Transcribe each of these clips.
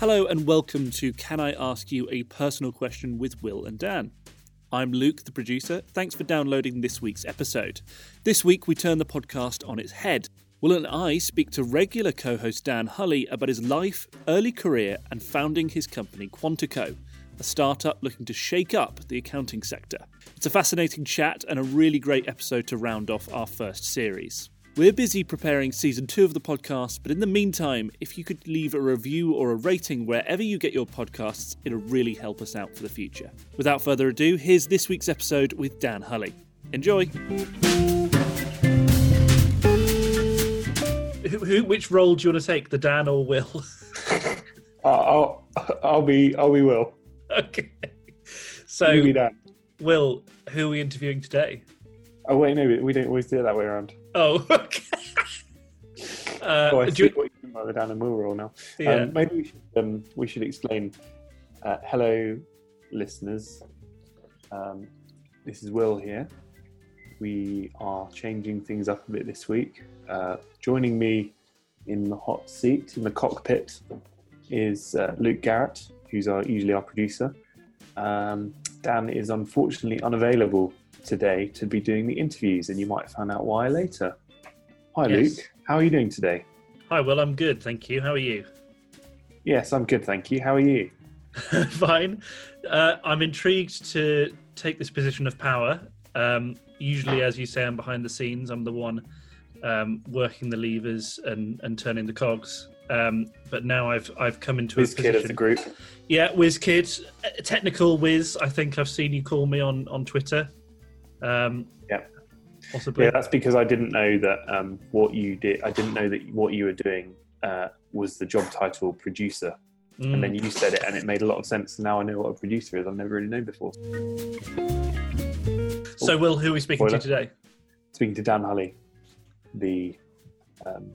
Hello and welcome to Can I Ask You a Personal Question with Will and Dan? I'm Luke, the producer. Thanks for downloading this week's episode. This week we turn the podcast on its head. Will and I speak to regular co host Dan Hulley about his life, early career, and founding his company Quantico, a startup looking to shake up the accounting sector. It's a fascinating chat and a really great episode to round off our first series. We're busy preparing season two of the podcast, but in the meantime, if you could leave a review or a rating wherever you get your podcasts, it'll really help us out for the future. Without further ado, here's this week's episode with Dan Hulley. Enjoy! Who, who, which role do you want to take, the Dan or Will? Uh, I'll, I'll be, I'll be Will. okay. So, You be Dan. Will, who are we interviewing today? Oh wait, no, we don't always do it that way around. Oh, okay. Uh, Oh, I do see you- what you mean by the Dan and Will rule now. yeah. Um, maybe we should, um, we should explain. Uh, hello, listeners. Um, this is Will here. We are changing things up a bit this week. Uh, joining me in the hot seat in the cockpit is uh, Luke Garrett, who's our, usually our producer. Um, Dan is unfortunately unavailable today to be doing the interviews, and you might find out why later. Hi, Yes. Luke. How are you doing today? Hi, Will. I'm good, thank you. How are you? Yes, I'm good, thank you. How are you? Fine. Uh, I'm intrigued to take this position of power. Um, usually, as you say, I'm behind the scenes. I'm the one um, working the levers and, and turning the cogs. Um, but now I've I've come into Whiz a kid of the group. Yeah, whiz kid, uh, technical whiz. I think I've seen you call me on on Twitter. Um, Yeah. possibly. Yeah, that's because I didn't know that um, what you did. I didn't know that what you were doing uh, was the job title producer, Mm. and then you said it, and it made a lot of sense. Now I know what a producer is. I've never really known before. so, Will, who are we speaking to today? Speaking to Dan Hulley, the um,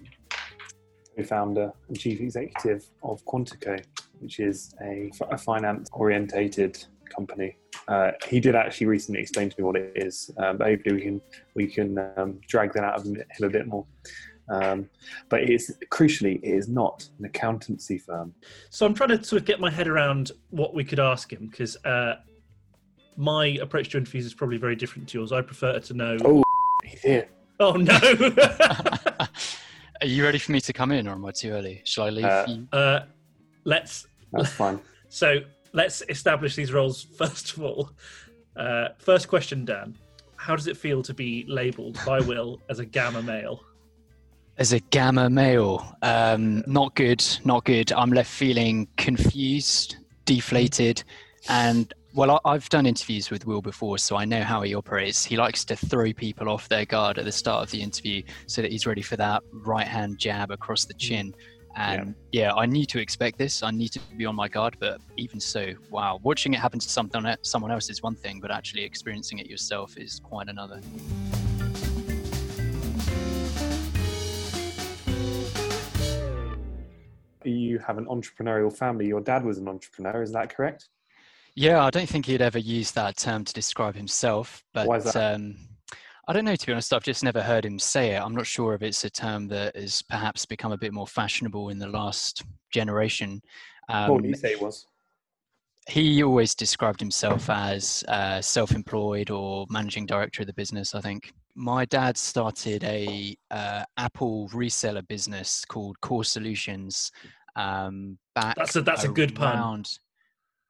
co-founder and chief executive of Quantico, which is a, a finance-orientated company. Uh, he did actually recently explain to me what it is, um, but hopefully we can we can um, drag that out of him a bit more. Um, but it's crucially, it is not an accountancy firm. So I'm trying to sort of get my head around what we could ask him because uh, my approach to interviews is probably very different to yours. I prefer to know. Oh. He's here. Oh no! Are you ready for me to come in, or am I too early? Shall I leave? Uh, you? uh, let's That's fine. so let's establish these roles first of all. Uh, first question, Dan. How does it feel to be labelled by Will as a gamma male? As a gamma male, um, not good, not good. I'm left feeling confused, deflated, and well, I- I've done interviews with Will before, so I know how he operates. He likes to throw people off their guard at the start of the interview so that he's ready for that right hand jab across the chin. And yeah. I need to expect this. I need to be on my guard, but even so, wow, watching it happen to something, someone else is one thing, but actually experiencing it yourself is quite another. You have an entrepreneurial family. Your dad was an entrepreneur. Is that correct? Yeah, I don't think he'd ever use that term to describe himself, but Why is that? Um, I don't know. To be honest, I've just never heard him say it. I'm not sure if it's a term that has perhaps become a bit more fashionable in the last generation. what would Um, you say it was? he always described himself as uh, self-employed or managing director of the business. I think my dad started a uh, Apple reseller business called Core Solutions. Um, back That's a- that's a good pun.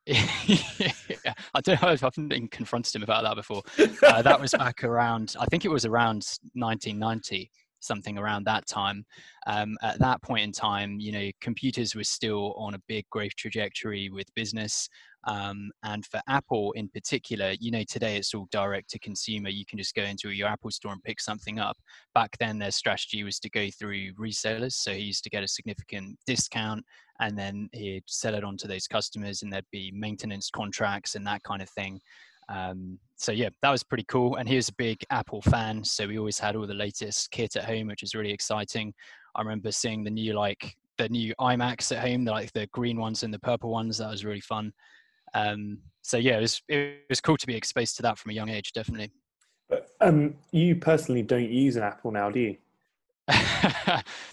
I don't know I've been confronted him about that before. Uh, that was back around, I think it was around 1990, something around that time. Um, at that point in time, you know, computers were still on a big growth trajectory with business. Um, and for Apple in particular, you know, today it's all direct to consumer. You can just go into your Apple store and pick something up. Back then, their strategy was to go through resellers. So he used to get a significant discount and then he'd sell it on to those customers and there'd be maintenance contracts and that kind of thing. Um, so yeah, that was pretty cool. And he was a big Apple fan, so we always had all the latest kit at home, which was really exciting. I remember seeing the new like the new iMacs at home, the, like the green ones and the purple ones. That was really fun. Um, so yeah, it was it was cool to be exposed to that from a young age, definitely. But um, you personally don't use an Apple now, do you?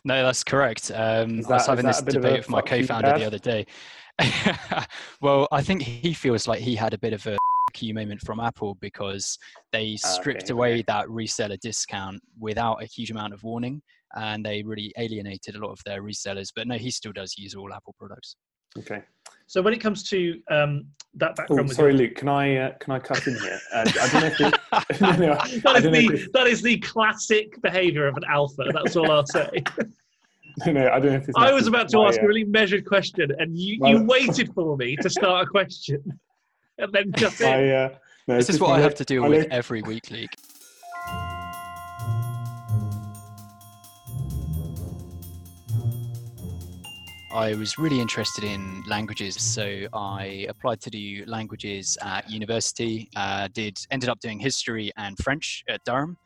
no, that's correct. Um, Is I was having this that a bit of a debate with my co-founder the other day. well, I think he feels like he had a bit of a key moment from Apple because they Ah, okay, stripped okay. away that reseller discount without a huge amount of warning, and they really alienated a lot of their resellers. But no, he still does use all Apple products. Okay. So when it comes to um, that Oh, background, with sorry, your- Luke. Can I uh, can I cut in here? Uh, I don't know if it, no, no, that is don't if the that is the classic behaviour of an alpha. That's all I'll say. no, no, I don't know if this. I was about to my, ask uh, a really measured question, and you, my- you waited for me to start a question, and then cut in. my, uh, no, This is what I have to deal my with lo- every week, Luke. I was really interested in languages, so I applied to do languages at university. Uh, did ended up doing history and French at Durham,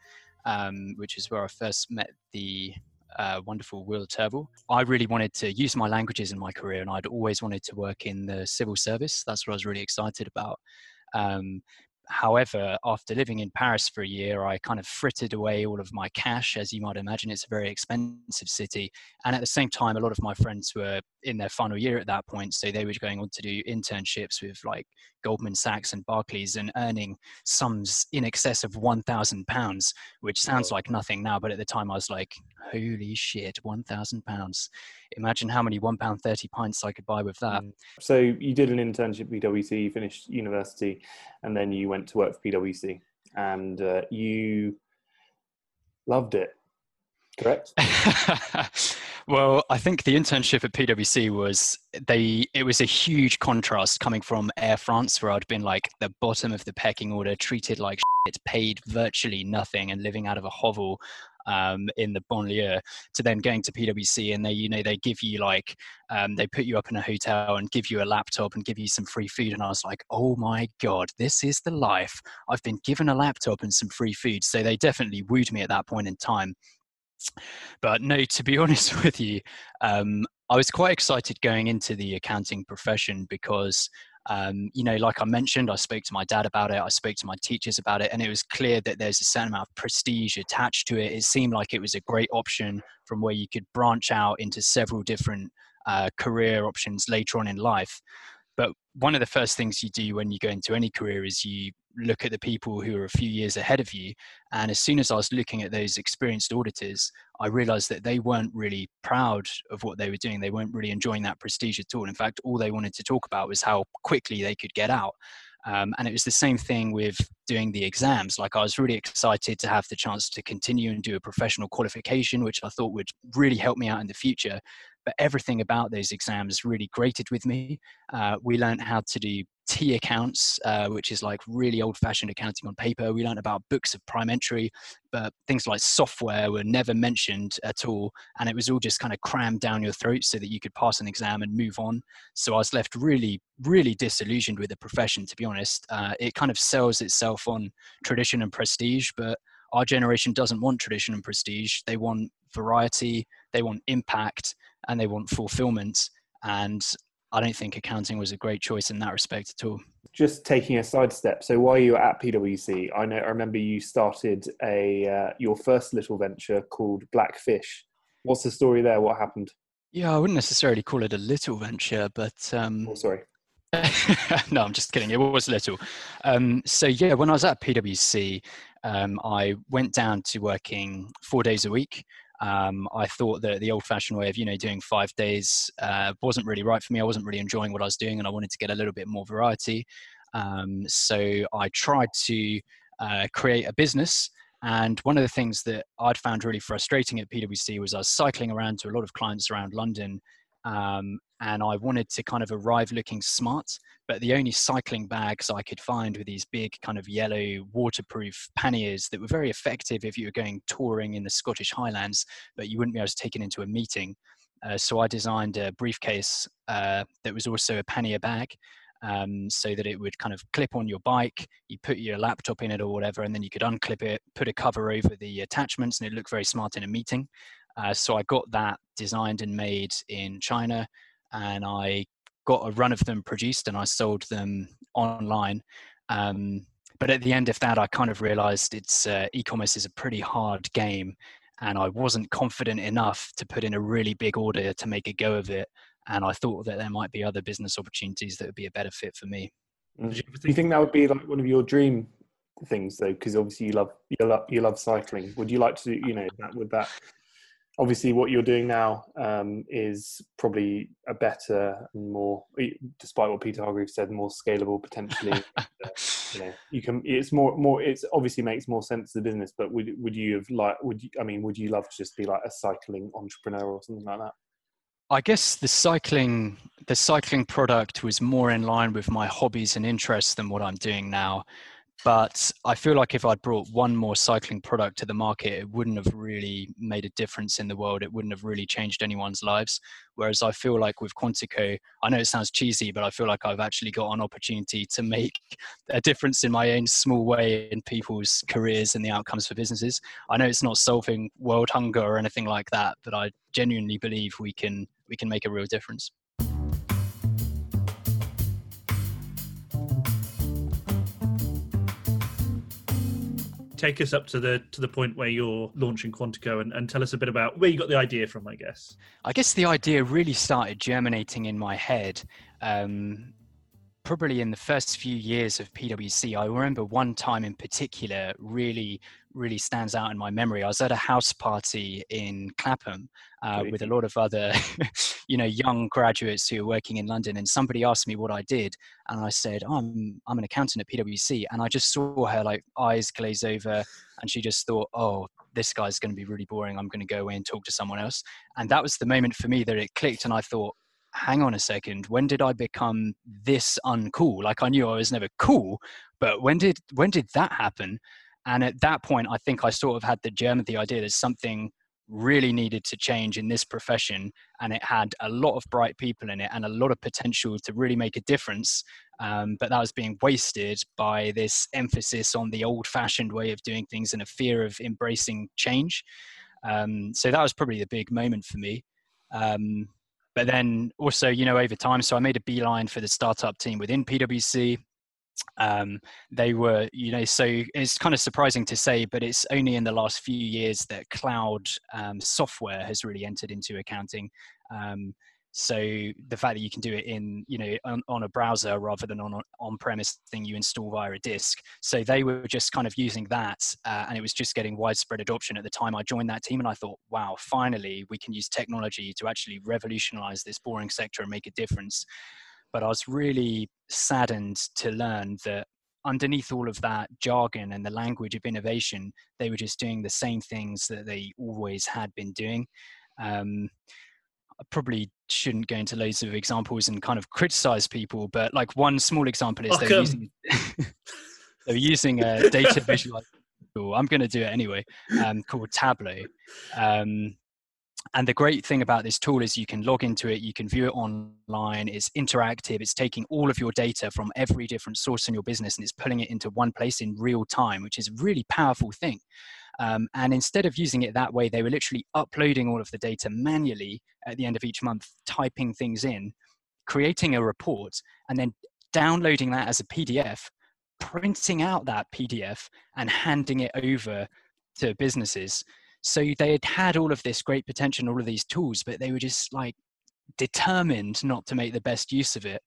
um, which is where I first met the uh, wonderful Will Turble. I really wanted to use my languages in my career, and I'd always wanted to work in the civil service. That's what I was really excited about. Um, however, after living in Paris for a year, I kind of frittered away all of my cash. As you might imagine, it's a very expensive city. And at the same time, a lot of my friends were in their final year at that point. So they were going on to do internships with like Goldman Sachs and Barclays and earning sums in excess of £1,000, which sounds like nothing now. But at the time, I was like, holy shit, £1,000. Imagine how many £1.30 pints I could buy with that. Mm. So you did an internship at PwC, you finished university, and then you went to work for PwC, and uh, you loved it. Correct. well, I think the internship at PwC was they it was a huge contrast coming from Air France where I'd been like the bottom of the pecking order, treated like shit, paid virtually nothing and living out of a hovel um, in the banlieue to then going to PwC and they you know they give you like um, they put you up in a hotel and give you a laptop and give you some free food. And I was like oh my god this is the life. I've been given a laptop and some free food. So they definitely wooed me at that point in time. But no, to be honest with you, um, I was quite excited going into the accounting profession because, um, you know, like I mentioned, I spoke to my dad about it, I spoke to my teachers about it, and it was clear that there's a certain amount of prestige attached to it. It seemed like it was a great option from where you could branch out into several different uh, career options later on in life. But one of the first things you do when you go into any career is you look at the people who are a few years ahead of you. And as soon as I was looking at those experienced auditors, I realized that they weren't really proud of what they were doing. They weren't really enjoying that prestige at all. In fact, all they wanted to talk about was how quickly they could get out. Um, and it was the same thing with doing the exams. Like I was really excited to have the chance to continue and do a professional qualification, which I thought would really help me out in the future. But everything about those exams really grated with me. Uh, we learned how to do T accounts, uh, which is like really old fashioned accounting on paper. We learned about books of prime entry, but things like software were never mentioned at all. And it was all just kind of crammed down your throat so that you could pass an exam and move on. So I was left really, really disillusioned with the profession, to be honest. Uh, it kind of sells itself on tradition and prestige, but our generation doesn't want tradition and prestige. They want variety, they want impact, and they want fulfillment. And I don't think accounting was a great choice in that respect at all. Just taking a sidestep. So while you were at PwC, I know I remember you started a uh, your first little venture called Blackfish. What's the story there? What happened? Yeah, I wouldn't necessarily call it a little venture, but um, Oh, sorry. no, I'm just kidding. It was little. Um, so yeah, when I was at PwC, um, I went down to working four days a week. Um, I thought that the old-fashioned way of you know doing five days uh, wasn't really right for me. I wasn't really enjoying what I was doing, and I wanted to get a little bit more variety. Um, so I tried to uh, create a business. And one of the things that I'd found really frustrating at PwC was I was cycling around to a lot of clients around London, um, and I wanted to kind of arrive looking smart. But the only cycling bags I could find were these big, kind of yellow, waterproof panniers that were very effective if you were going touring in the Scottish Highlands, but you wouldn't be able to take it into a meeting. Uh, so I designed a briefcase uh, that was also a pannier bag. Um, so that it would kind of clip on your bike. You put your laptop in it or whatever, and then you could unclip it, put a cover over the attachments, and it looked very smart in a meeting. Uh, so I got that designed and made in China, and I got a run of them produced, and I sold them online. Um, but at the end of that, I kind of realized it's uh, e-commerce is a pretty hard game, and I wasn't confident enough to put in a really big order to make a go of it. And I thought that there might be other business opportunities that would be a better fit for me. Mm. Do you think that would be like one of your dream things though? Because obviously you love you love you love cycling. Would you like to you know that would that obviously what you're doing now um, is probably a better and more despite what peter hargreaves said more scalable potentially uh, you know you can it's more more it's obviously makes more sense to the business but would would you have like would you i mean would you love to just be like a cycling entrepreneur or something like that I guess the cycling the cycling product was more in line with my hobbies and interests than what I'm doing now. But I feel like if I'd brought one more cycling product to the market, it wouldn't have really made a difference in the world. It wouldn't have really changed anyone's lives. Whereas I feel like with Quantico, I know it sounds cheesy, but I feel like I've actually got an opportunity to make a difference in my own small way in people's careers and the outcomes for businesses. I know it's not solving world hunger or anything like that, but I genuinely believe we can we can make a real difference. Take us up to the to the point where you're launching Quantico and, and tell us a bit about where you got the idea from, I guess. I guess the idea really started germinating in my head. Um, probably in the first few years of PwC, I remember one time in particular really really stands out in my memory. I was at a house party in Clapham uh, with a lot of other, you know, young graduates who were working in London, and somebody asked me what I did, and I said, oh, "I'm I'm an accountant at PwC," and I just saw her like eyes glaze over, and she just thought, "Oh." This guy's going to be really boring. I'm going to go away and talk to someone else. And that was the moment for me that it clicked. And I thought, hang on a second when did i become this uncool like i knew i was never cool but when did when did that happen and at that point, I think I sort of had the germ of the idea that something really needed to change in this profession and it had a lot of bright people in it and a lot of potential to really make a difference. Um, but that was being wasted by this emphasis on the old fashioned way of doing things and a fear of embracing change. Um, so that was probably the big moment for me. Um, but then also you know over time so i made a beeline for the startup team within pwc um, they were you know so it's kind of surprising to say but it's only in the last few years that cloud um, software has really entered into accounting. Um, so the fact that you can do it in you know on, on a browser rather than on on premise thing you install via a disk. So they were just kind of using that uh, and it was just getting widespread adoption at the time i joined that team and i thought wow finally we can use technology to actually revolutionize this boring sector and make a difference but I was really saddened to learn that underneath all of that jargon and the language of innovation, they were just doing the same things that they always had been doing. Um, I probably shouldn't go into loads of examples and kind of criticize people, but like one small example is they're using, they're using a data visualization tool. I'm going to do it anyway, um, called Tableau. Um, and the great thing about this tool is you can log into it, you can view it online, it's interactive, it's taking all of your data from every different source in your business and it's pulling it into one place in real time, which is a really powerful thing. Um, and instead of using it that way, they were literally uploading all of the data manually at the end of each month, typing things in, creating a report, and then downloading that as a PDF, printing out that PDF, and handing it over to businesses so they had had all of this great potential and all of these tools, but they were just like determined not to make the best use of it.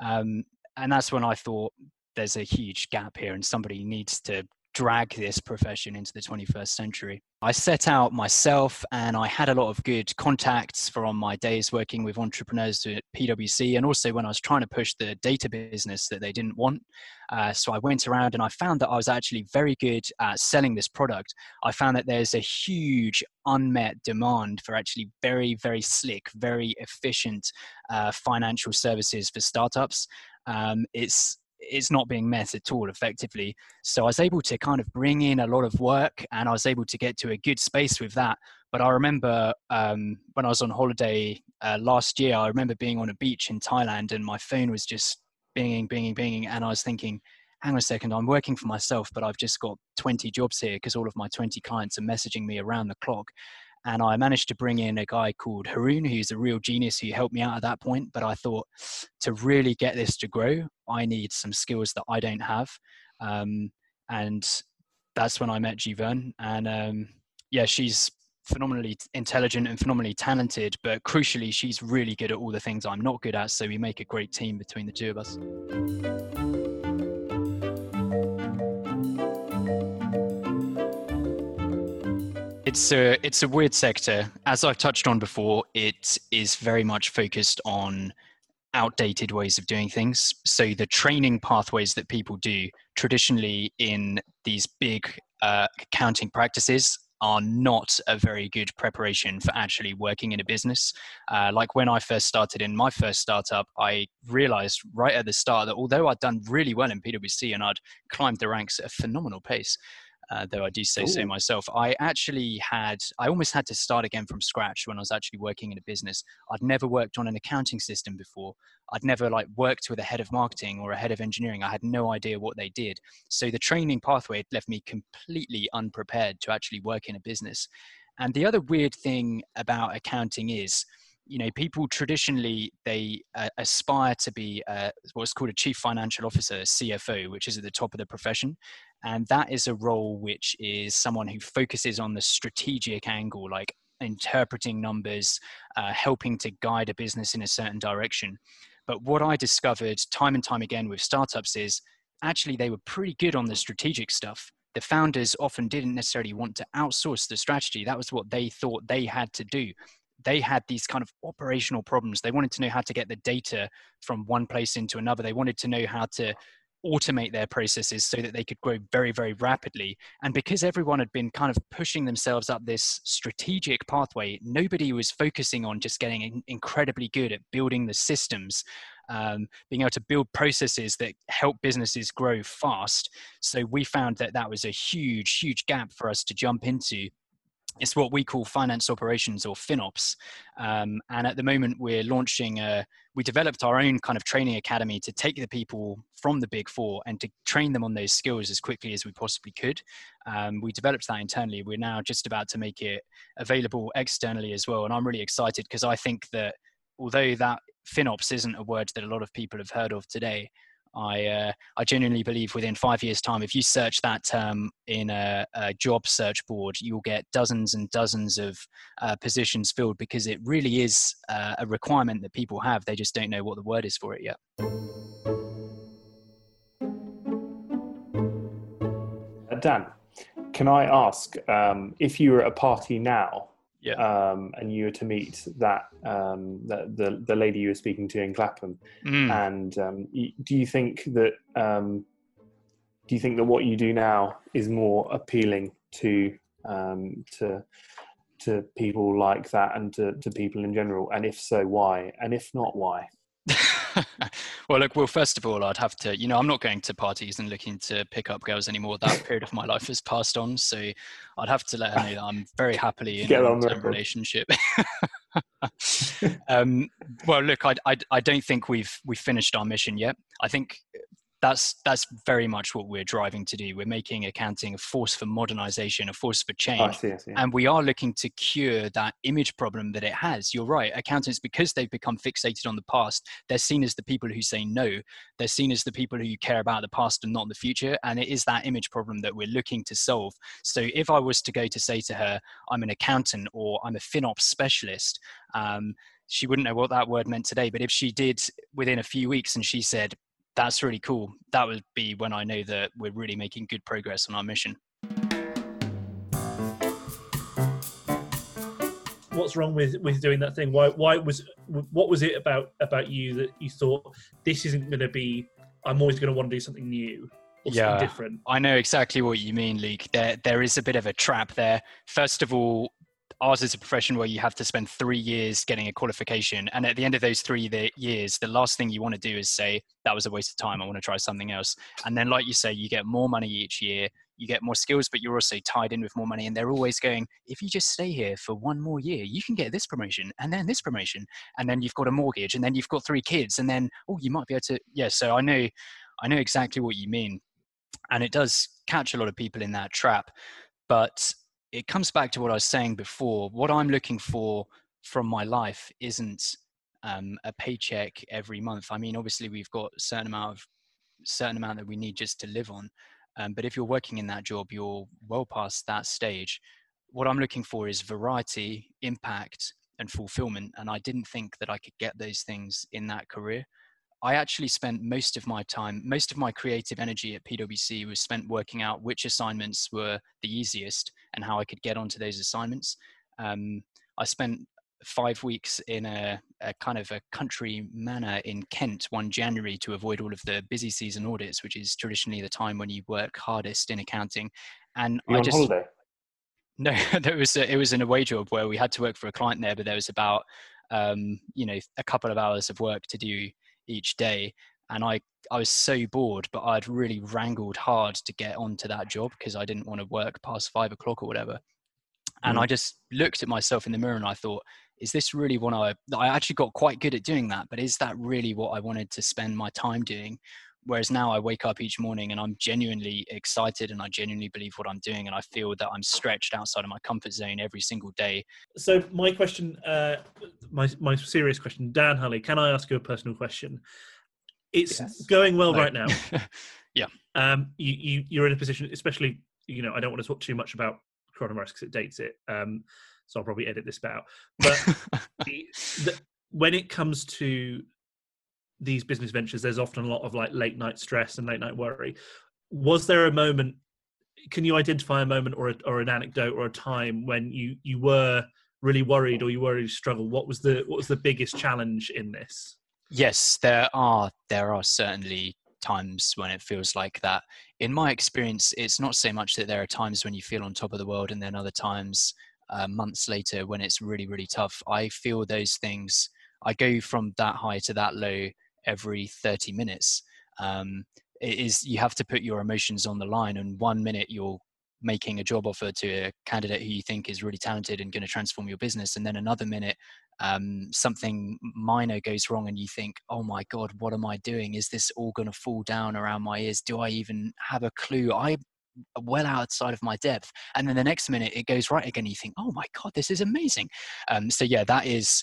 Um, and that's when I thought there's a huge gap here and somebody needs to drag this profession into the 21st century. I set out myself and I had a lot of good contacts from my days working with entrepreneurs at PwC and also when I was trying to push the data business that they didn't want. Uh, so I went around and I found that I was actually very good at selling this product. I found that there's a huge unmet demand for actually very, very slick, very efficient uh, financial services for startups. Um, it's it's not being met at all effectively. So I was able to kind of bring in a lot of work and I was able to get to a good space with that. But I remember um, when I was on holiday uh, last year, I remember being on a beach in Thailand and my phone was just binging, binging, binging. And I was thinking, hang on a second, I'm working for myself, but I've just got 20 jobs here because all of my 20 clients are messaging me around the clock and I managed to bring in a guy called Haroon, who's a real genius who helped me out at that point. But I thought to really get this to grow, I need some skills that I don't have. Um, and that's when I met Jivern. And um, yeah, she's phenomenally intelligent and phenomenally talented, but crucially, she's really good at all the things I'm not good at. So we make a great team between the two of us. It's a it's a weird sector. As I've touched on before, it is very much focused on outdated ways of doing things. So the training pathways that people do traditionally in these big uh, accounting practices are not a very good preparation for actually working in a business. Uh, like when I first started in my first startup, I realized right at the start that although I'd done really well in PwC and I'd climbed the ranks at a phenomenal pace, uh, though I do say Ooh. so myself. I actually had, I almost had to start again from scratch when I was actually working in a business. I'd never worked on an accounting system before. I'd never like worked with a head of marketing or a head of engineering. I had no idea what they did. So the training pathway left me completely unprepared to actually work in a business. And the other weird thing about accounting is, you know people traditionally they uh, aspire to be uh, what's called a chief financial officer cfo which is at the top of the profession and that is a role which is someone who focuses on the strategic angle, like interpreting numbers, uh, helping to guide a business in a certain direction. But what I discovered time and time again with startups is actually they were pretty good on the strategic stuff. The founders often didn't necessarily want to outsource the strategy. That was what they thought they had to do they had these kind of operational problems. They wanted to know how to get the data from one place into another. They wanted to know how to automate their processes so that they could grow very, very rapidly. And because everyone had been kind of pushing themselves up this strategic pathway, nobody was focusing on just getting incredibly good at building the systems, um, being able to build processes that help businesses grow fast. So we found that that was a huge, huge gap for us to jump into it's what we call finance operations or FinOps. Um, and at the moment, we're launching a, we developed our own kind of training academy to take the people from the big four and to train them on those skills as quickly as we possibly could. Um, we developed that internally. We're now just about to make it available externally as well. And I'm really excited because I think that although that FinOps isn't a word that a lot of people have heard of today, I uh, I genuinely believe within five years' time, if you search that term in a, a job search board, you'll get dozens and dozens of uh, positions filled because it really is uh, a requirement that people have. They just don't know what the word is for it yet. Uh, Dan, can I ask um, if you were at a party now yeah. um, and you were to meet that um, the, the, the lady you were speaking to in Clapham, mm. and um, do you think that um, do you think that what you do now is more appealing to um, to to people like that and to, to people in general? And if so, why? And if not, why? well, look, well, first of all, I'd have to, you know, I'm not going to parties and looking to pick up girls anymore. That period of my life has passed on. So I'd have to let her know that I'm very happily in a long-term relationship. um, well, look, I, I, I don't think we've, we've finished our mission yet. I think that's that's very much what we're driving to do. We're making accounting a force for modernization, a force for change, I see, I see. and we are looking to cure that image problem that it has. You're right, accountants because they've become fixated on the past, they're seen as the people who say no. They're seen as the people who care about the past and not the future, and it is that image problem that we're looking to solve. So if I was to go to say to her, I'm an accountant or I'm a FinOps specialist. Um, she wouldn't know what that word meant today, but if she did within a few weeks and she said, that's really cool. That would be when I know that we're really making good progress on our mission. What's wrong with with doing that thing? Why why was what was it about about you that you thought this isn't going to be? I'm always going to want to do something new. yeah, different. I know exactly what you mean, Luke. There, there is a bit of a trap there. First of all, ours is a profession where you have to spend three years getting a qualification. And at the end of those three years the last thing you want to do is say that was a waste of time. I want to try something else. And then like you say you get more money each year. You get more skills but you're also tied in with more money. And they're always going if you just stay here for one more year you can get this promotion and then this promotion. And then you've got a mortgage and then you've got three kids and then oh you might be able to yeah so i know i know exactly what you mean. And it does catch a lot of people in that trap. But it comes back to what I was saying before. What I'm looking for from my life isn't um, a paycheck every month. I mean, obviously we've got a certain amount of certain amount that we need just to live on. Um, but if you're working in that job, you're well past that stage. what I'm looking for is variety, impact, and fulfillment. And I didn't think that I could get those things in that career. I actually spent most of my time, most of my creative energy at PwC was spent working out which assignments were the easiest and how I could get onto those assignments. Um, I spent five weeks in a, a, kind of a country manor in Kent one January to avoid all of the busy season audits, which is traditionally the time when you work hardest in accounting. And You're I just holiday. no, there was a, it was an away job where we had to work for a client there, but there was about um, you know a couple of hours of work to do each day, and I I was so bored, but I'd really wrangled hard to get onto that job because I didn't want to work past five o'clock or whatever. And I mm. just looked at myself in the mirror and I thought, is this really what I I actually got quite good at doing that, but is that really what I wanted to spend my time doing? Whereas now I wake up each morning and I'm genuinely excited and I genuinely believe what I'm doing and I feel that I'm stretched outside of my comfort zone every single day. So my question, uh, my my serious question, Dan Hulley, can I ask you a personal question? It's Yes. going well No. right now. Yeah. Um, you, you you're in a position, especially you know, I don't want to talk too much about coronavirus because it dates it. Um, so I'll probably edit this bit out. But the, the, when it comes to these business ventures, there's often a lot of like late night stress and late night worry. Was there a moment? Can you identify a moment or a, or an anecdote or a time when you you were really worried or you were really struggled? What was the what was the biggest challenge in this? Yes, there are there are certainly times when it feels like that. In my experience, it's not so much that there are times when you feel on top of the world and then other times uh, months later when it's really really tough. I feel those things. I go from that high to that low every 30 minutes. Um, is you have to put your emotions on the line, and one minute you're making a job offer to a candidate who you think is really talented and going to transform your business, and then another minute um, something minor goes wrong and you think, oh my God, what am I doing? Is this all going to fall down around my ears? Do I even have a clue? I well outside of my depth and then the next minute it goes right again you think oh my god this is amazing um, so yeah that is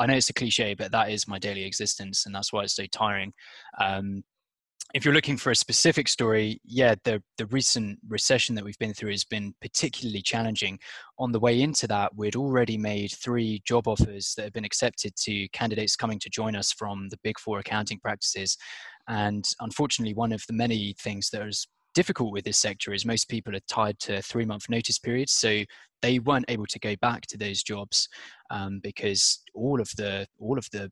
i know it's a cliche but that is my daily existence and that's why it's so tiring um, if you're looking for a specific story, yeah, the the recent recession that we've been through has been particularly challenging. On the way into that, we'd already made three job offers that have been accepted to candidates coming to join us from the big four accounting practices. And unfortunately, one of the many things that is difficult with this sector is most people are tied to three month notice periods. So they weren't able to go back to those jobs um, because all of the all of the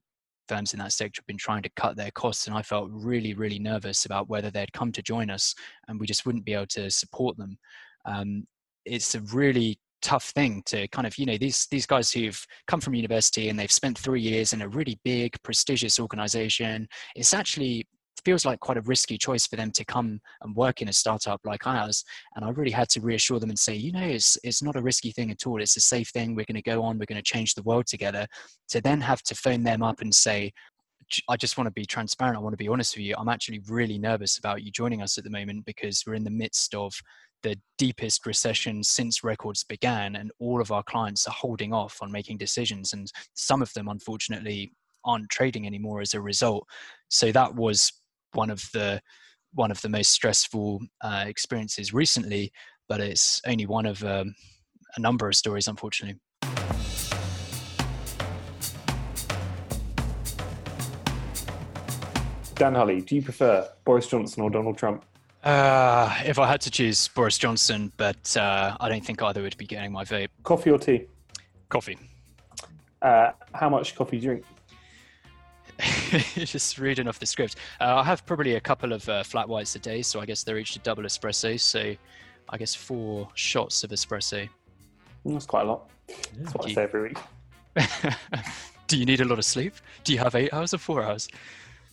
firms in that sector have been trying to cut their costs and i felt really really nervous about whether they'd come to join us and we just wouldn't be able to support them um, it's a really tough thing to kind of you know these these guys who've come from university and they've spent three years in a really big prestigious organization it's actually feels like quite a risky choice for them to come and work in a startup like ours and i really had to reassure them and say you know it's it's not a risky thing at all it's a safe thing we're going to go on we're going to change the world together to then have to phone them up and say I just want to be transparent. I want to be honest with you. I'm actually really nervous about you joining us at the moment because we're in the midst of the deepest recession since records began, and all of our clients are holding off on making decisions. And some of them, unfortunately, aren't trading anymore as a result. So that was one of the one of the most stressful uh, experiences recently, but it's only one of um, a number of stories, unfortunately. Dan Hulley, do you prefer Boris Johnson or Donald Trump? Uh, if I had to choose Boris Johnson, but uh, I don't think either would be getting my vote. Coffee or tea? Coffee. Uh, how much coffee do you drink? Just reading off the script. Uh, I have probably a couple of uh, flat whites a day, so I guess they're each a double espresso. So I guess four shots of espresso. Mm, That's quite a lot. That's what I say every week. Do you need a lot of sleep? Do you have eight hours or four hours?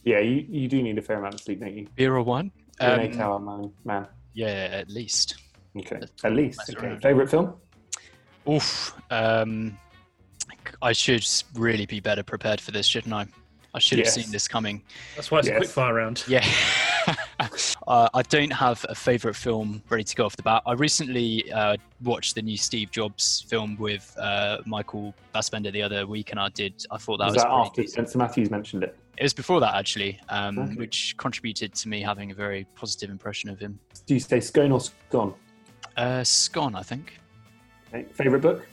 Yeah, you, you do need a fair amount of sleep, don't you? Beer or wine? You're an Um, eight-hour man. man. yeah, at least. Okay, that's at least. Okay. Favorite film? Oof. Um, I should really be better prepared for this, shouldn't I? I should have Yes. seen this coming. That's why it's a quick fire round. Yeah. uh, I don't have a favorite film ready to go off the bat. I recently uh, watched the new Steve Jobs film with uh, Michael Fassbender the other week, and I did. I thought that was was, that after decent. Spencer Matthews mentioned it? It was before that actually, um, Okay. which contributed to me having a very positive impression of him. Do you say scone or scone? Uh, Scone, I think. Okay. Favorite book?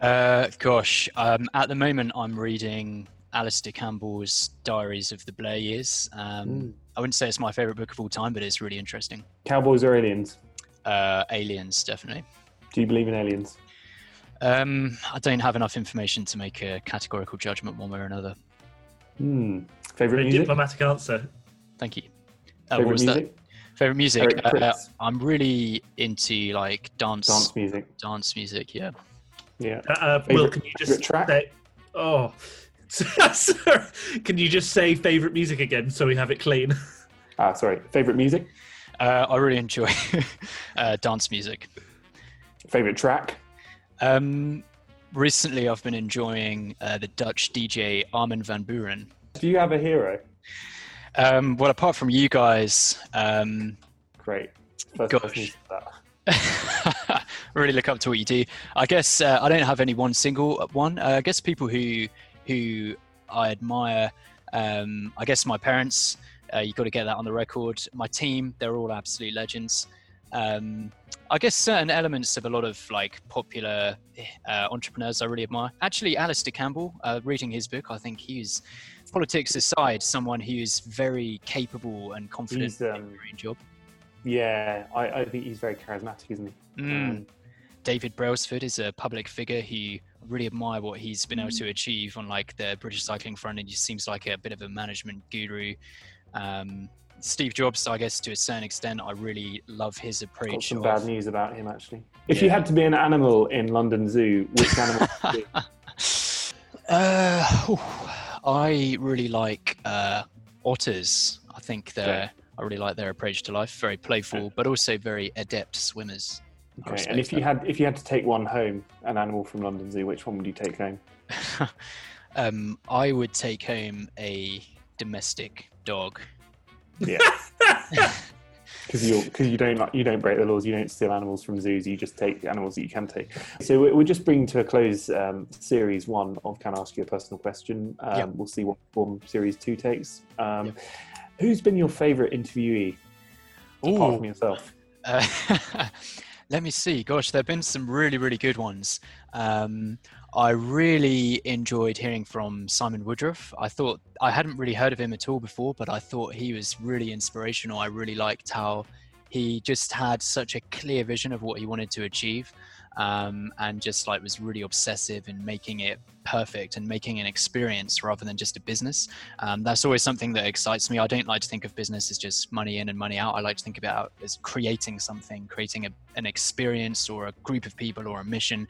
Uh, gosh, um, at the moment I'm reading Alastair Campbell's Diaries of the Blair Years. Um, Mm. I wouldn't say it's my favorite book of all time, but it's really interesting. Cowboys or aliens? Uh, aliens, definitely. Do you believe in aliens? Um, I don't have enough information to make a categorical judgment one way or another. Hmm. Favorite Very music? diplomatic answer. Thank you. Uh, what Favorite was that? music? Favorite music? Uh, I'm really into like dance, Dance music. dance music. Yeah. Yeah. Uh, uh, Will, can you just track? say? Oh, sorry. can you just say favorite music again so we have it clean? Ah, sorry. Favorite music? Uh, I really enjoy uh, dance music. Favorite track? Um, recently, I've been enjoying uh, the Dutch DJ Armin van Buuren. Do you have a hero? Um, well, apart from you guys, um, Great. First Gosh. person who said that. really look up to what you do. I guess uh, I don't have any one single one. Uh, I guess people who who I admire. Um, I guess my parents. Uh, you got to get that on the record. My team, they're all absolute legends. Um, I guess certain elements of a lot of like popular uh, entrepreneurs I really admire. Actually, Alastair Campbell, uh, reading his book, I think he's politics aside, someone who's very capable and confident He's, in um, his job. Yeah, I, I think he's very charismatic, isn't he? Mm. Um, David Brailsford is a public figure who really admire what he's been able to achieve on like the British cycling front, and he seems like a bit of a management guru. Um, Steve Jobs, I guess to a certain extent, I really love his got approach. some of- bad news about him, actually. If you had to be an animal in London Zoo, which animal would you? Uh, whew, I really like uh, otters. I think they're. Okay. I really like their approach to life. Very playful, but also very adept swimmers. I Okay, and if you had if you had to take one home, an animal from London Zoo, which one would you take home? um, I would take home a domestic dog. Yeah, because you because you don't like, you don't break the laws, you don't steal animals from zoos, you just take the animals that you can take. So we- we're just bringing to a close um, series one of Can I Ask You a Personal Question? Um, Yeah. We'll see what form series two takes. Um, Yeah. Who's been your favourite interviewee apart from yourself? Uh, let me see. Gosh, there have been some really, really good ones. Um, I really enjoyed hearing from Simon Woodruff. I thought I hadn't really heard of him at all before, but I thought he was really inspirational. I really liked how he just had such a clear vision of what he wanted to achieve, um, and just like was really obsessive in making it perfect and making an experience rather than just a business. Um, that's always something that excites me. I don't like to think of business as just money in and money out. I like to think about as creating something, creating a, an experience or a group of people or a mission.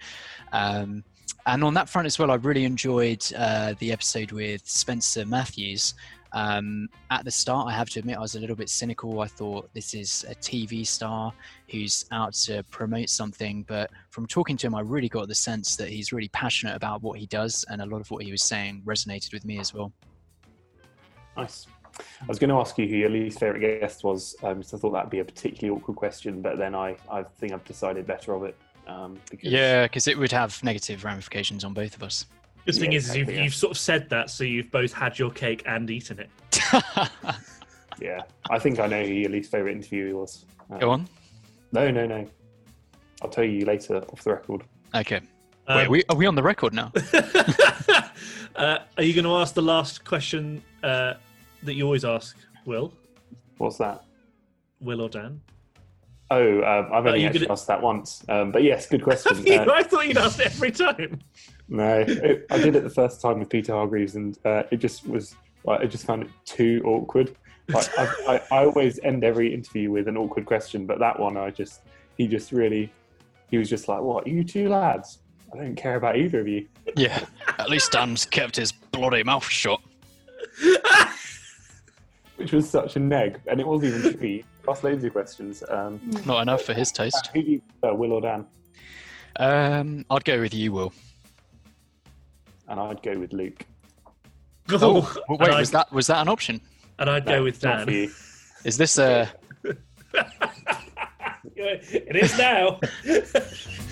Um, and on that front as well, I really enjoyed uh, the episode with Spencer Matthews. Um, at the start, I have to admit, I was a little bit cynical. I thought this is a TV star who's out to promote something. But from talking to him, I really got the sense that he's really passionate about what he does. And a lot of what he was saying resonated with me as well. Nice. I was going to ask you who your least favourite guest was, um, so I thought that'd be a particularly awkward question, but then I, I think I've decided better of it. Um, because Yeah, because it would have negative ramifications on both of us. The thing Yeah, is, is you've, yeah. you've sort of said that, so you've both had your cake and eaten it. yeah, I think I know who your least favourite interviewee was. Um, Go on. No, no, no. I'll tell you later off the record. Okay. Wait, Um, we, are we on the record now? uh, are you going to ask the last question uh, that you always ask, Will? What's that? Will or Dan? Oh, um, I've only actually gonna- asked that once. Um, but yes, good question. You- Uh, I thought you'd ask it every time. no, it, I did it the first time with Peter Hargreaves, and uh, it just was. Like, I just found it too awkward. Like, I, I, I always end every interview with an awkward question, but that one, I just he just really, he was just like, "What, you two lads? I don't care about either of you." yeah. At least Dan's kept his bloody mouth shut. Which was such a neg, and it wasn't even true. He Asked loads of questions. Um, Not enough for his taste. who do you prefer, Will or Dan? Um, I'd go with you, Will. And I'd go with Luke. Oh, Oh, well, and wait, I'd- was that was that an option? And I'd No, go with not for Dan. you. Is this a? it is now.